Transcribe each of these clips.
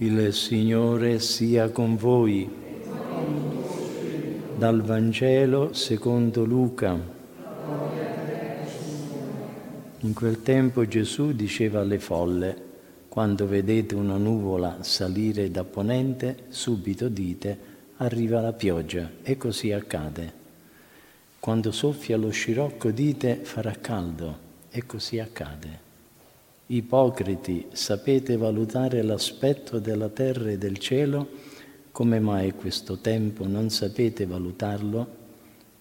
Il Signore sia con voi. Dal Vangelo secondo Luca. In quel tempo Gesù diceva alle folle, quando vedete una nuvola salire da ponente, subito dite, arriva la pioggia, e così accade. Quando soffia lo scirocco dite, farà caldo, e così accade. Ipocriti, sapete valutare l'aspetto della terra e del cielo? Come mai questo tempo non sapete valutarlo?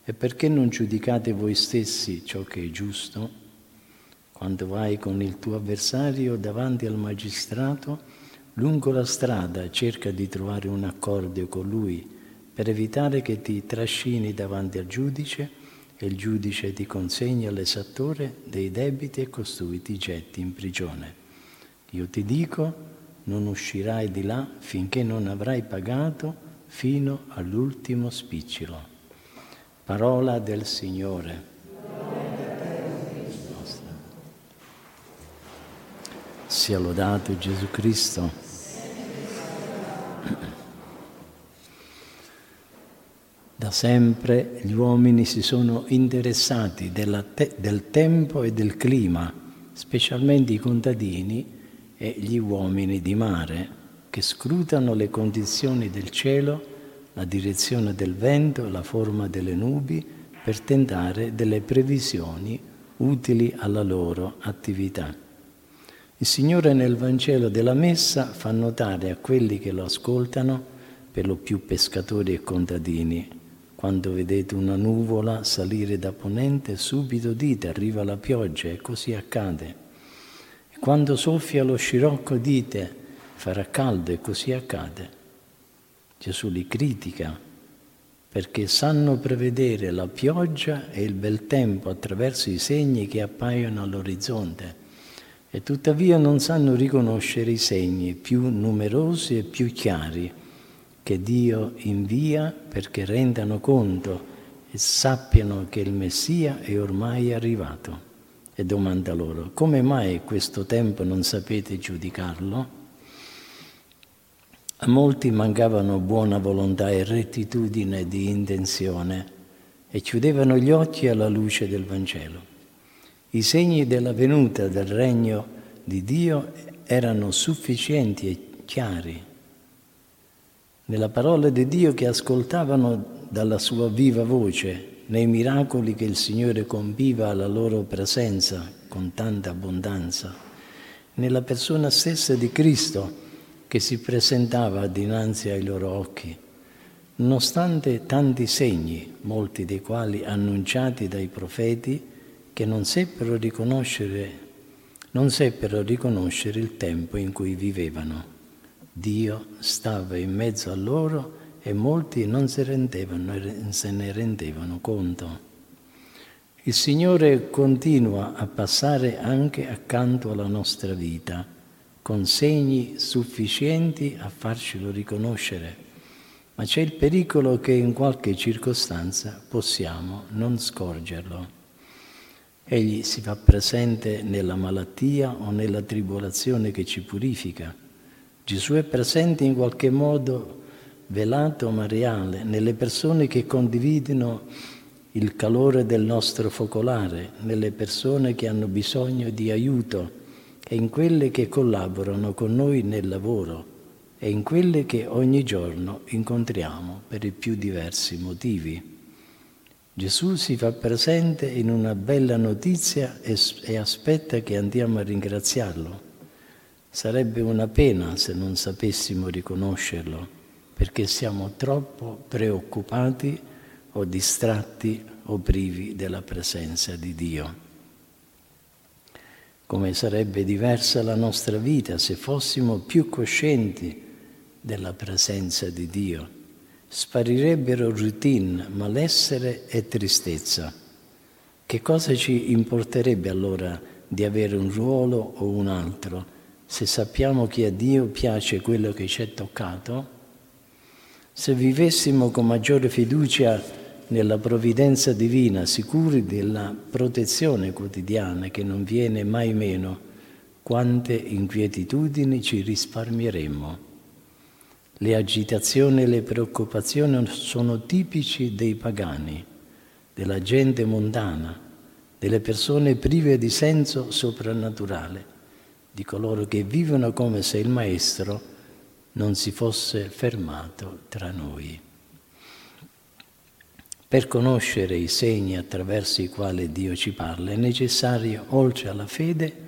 E perché non giudicate voi stessi ciò che è giusto? Quando vai con il tuo avversario davanti al magistrato, lungo la strada cerca di trovare un accordo con lui per evitare che ti trascini davanti al giudice e il giudice ti consegna l'esattore dei debiti e costui ti getti in prigione. Io ti dico, non uscirai di là finché non avrai pagato fino all'ultimo spicciolo. Parola del Signore. Sia lodato Gesù Cristo. Da sempre gli uomini si sono interessati te- del tempo e del clima, specialmente i contadini e gli uomini di mare, che scrutano le condizioni del cielo, la direzione del vento, la forma delle nubi, per tentare delle previsioni utili alla loro attività. Il Signore nel Vangelo della Messa fa notare a quelli che lo ascoltano, per lo più pescatori e contadini, quando vedete una nuvola salire da ponente, subito dite arriva la pioggia e così accade. E quando soffia lo scirocco dite farà caldo e così accade. Gesù li critica perché sanno prevedere la pioggia e il bel tempo attraverso i segni che appaiono all'orizzonte e tuttavia non sanno riconoscere i segni più numerosi e più chiari che Dio invia perché rendano conto e sappiano che il Messia è ormai arrivato. E domanda loro, come mai questo tempo non sapete giudicarlo? A molti mancavano buona volontà e rettitudine di intenzione e chiudevano gli occhi alla luce del Vangelo. I segni della venuta del regno di Dio erano sufficienti e chiari nella parola di Dio che ascoltavano dalla sua viva voce, nei miracoli che il Signore compiva alla loro presenza con tanta abbondanza, nella persona stessa di Cristo che si presentava dinanzi ai loro occhi, nonostante tanti segni, molti dei quali annunciati dai profeti, che non seppero riconoscere, non seppero riconoscere il tempo in cui vivevano. Dio stava in mezzo a loro e molti non se, se ne rendevano conto. Il Signore continua a passare anche accanto alla nostra vita, con segni sufficienti a farcelo riconoscere, ma c'è il pericolo che in qualche circostanza possiamo non scorgerlo. Egli si fa presente nella malattia o nella tribolazione che ci purifica Gesù è presente in qualche modo velato ma reale nelle persone che condividono il calore del nostro focolare, nelle persone che hanno bisogno di aiuto e in quelle che collaborano con noi nel lavoro e in quelle che ogni giorno incontriamo per i più diversi motivi. Gesù si fa presente in una bella notizia e, aspetta che andiamo a ringraziarlo. Sarebbe una pena se non sapessimo riconoscerlo, perché siamo troppo preoccupati o distratti o privi della presenza di Dio. Come sarebbe diversa la nostra vita se fossimo più coscienti della presenza di Dio. Sparirebbero routine, malessere e tristezza. Che cosa ci importerebbe allora di avere un ruolo o un altro? Se sappiamo che a Dio piace quello che ci è toccato, se vivessimo con maggiore fiducia nella provvidenza divina, sicuri della protezione quotidiana che non viene mai meno, quante inquietudini ci risparmieremmo. Le agitazioni e le preoccupazioni sono tipici dei pagani, della gente mondana, delle persone prive di senso soprannaturale, di coloro che vivono come se il Maestro non si fosse fermato tra noi. Per conoscere i segni attraverso i quali Dio ci parla è necessario, oltre alla fede,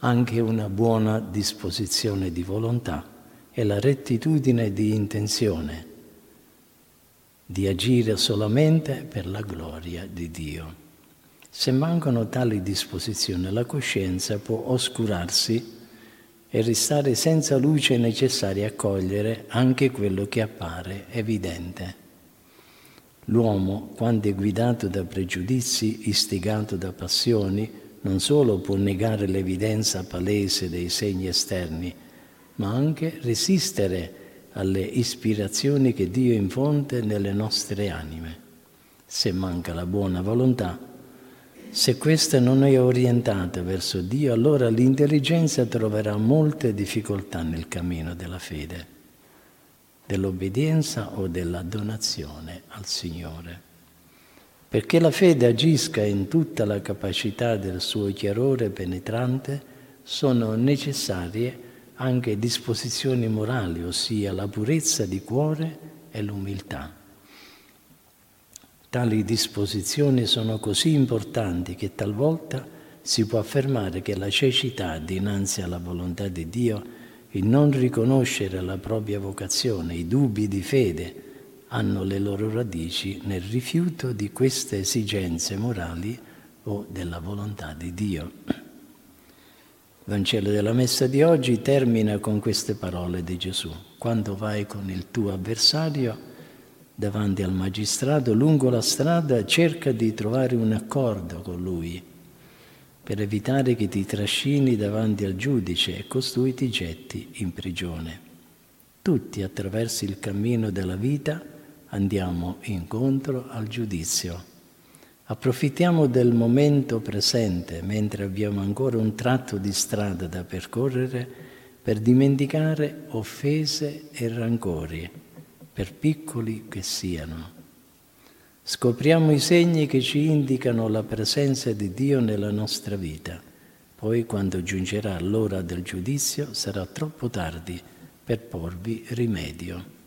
anche una buona disposizione di volontà e la rettitudine di intenzione di agire solamente per la gloria di Dio. Se mancano tali disposizioni, la coscienza può oscurarsi e restare senza luce necessaria a cogliere anche quello che appare evidente. L'uomo, quando è guidato da pregiudizi, istigato da passioni, non solo può negare l'evidenza palese dei segni esterni, ma anche resistere alle ispirazioni che Dio infonde nelle nostre anime. Se manca la buona volontà, se questa non è orientata verso Dio, allora l'intelligenza troverà molte difficoltà nel cammino della fede, dell'obbedienza o della donazione al Signore. Perché la fede agisca in tutta la capacità del suo chiarore penetrante, sono necessarie anche disposizioni morali, ossia la purezza di cuore e l'umiltà. Tali disposizioni sono così importanti che talvolta si può affermare che la cecità dinanzi alla volontà di Dio, il non riconoscere la propria vocazione, i dubbi di fede, hanno le loro radici nel rifiuto di queste esigenze morali o della volontà di Dio. Il Vangelo della Messa di oggi termina con queste parole di Gesù. Quando vai con il tuo avversario davanti al magistrato, lungo la strada, cerca di trovare un accordo con lui per evitare che ti trascini davanti al giudice e costui ti getti in prigione. Tutti attraverso il cammino della vita andiamo incontro al giudizio Approfittiamo del momento presente, mentre abbiamo ancora un tratto di strada da percorrere, per dimenticare offese e rancori, per piccoli che siano. Scopriamo i segni che ci indicano la presenza di Dio nella nostra vita. Poi, quando giungerà l'ora del giudizio, sarà troppo tardi per porvi rimedio.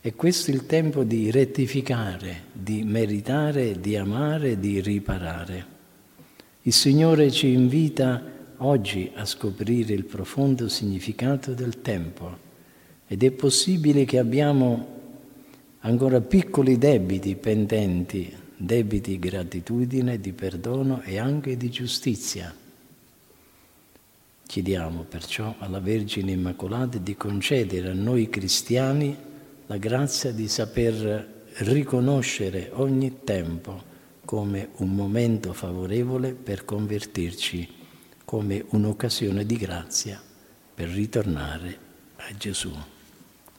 E questo è il tempo di rettificare, di meritare, di amare, di riparare. Il Signore ci invita oggi a scoprire il profondo significato del tempo ed è possibile che abbiamo ancora piccoli debiti pendenti, debiti di gratitudine, di perdono e anche di giustizia. Chiediamo perciò alla Vergine Immacolata di concedere a noi cristiani la grazia di saper riconoscere ogni tempo come un momento favorevole per convertirci, come un'occasione di grazia per ritornare a Gesù.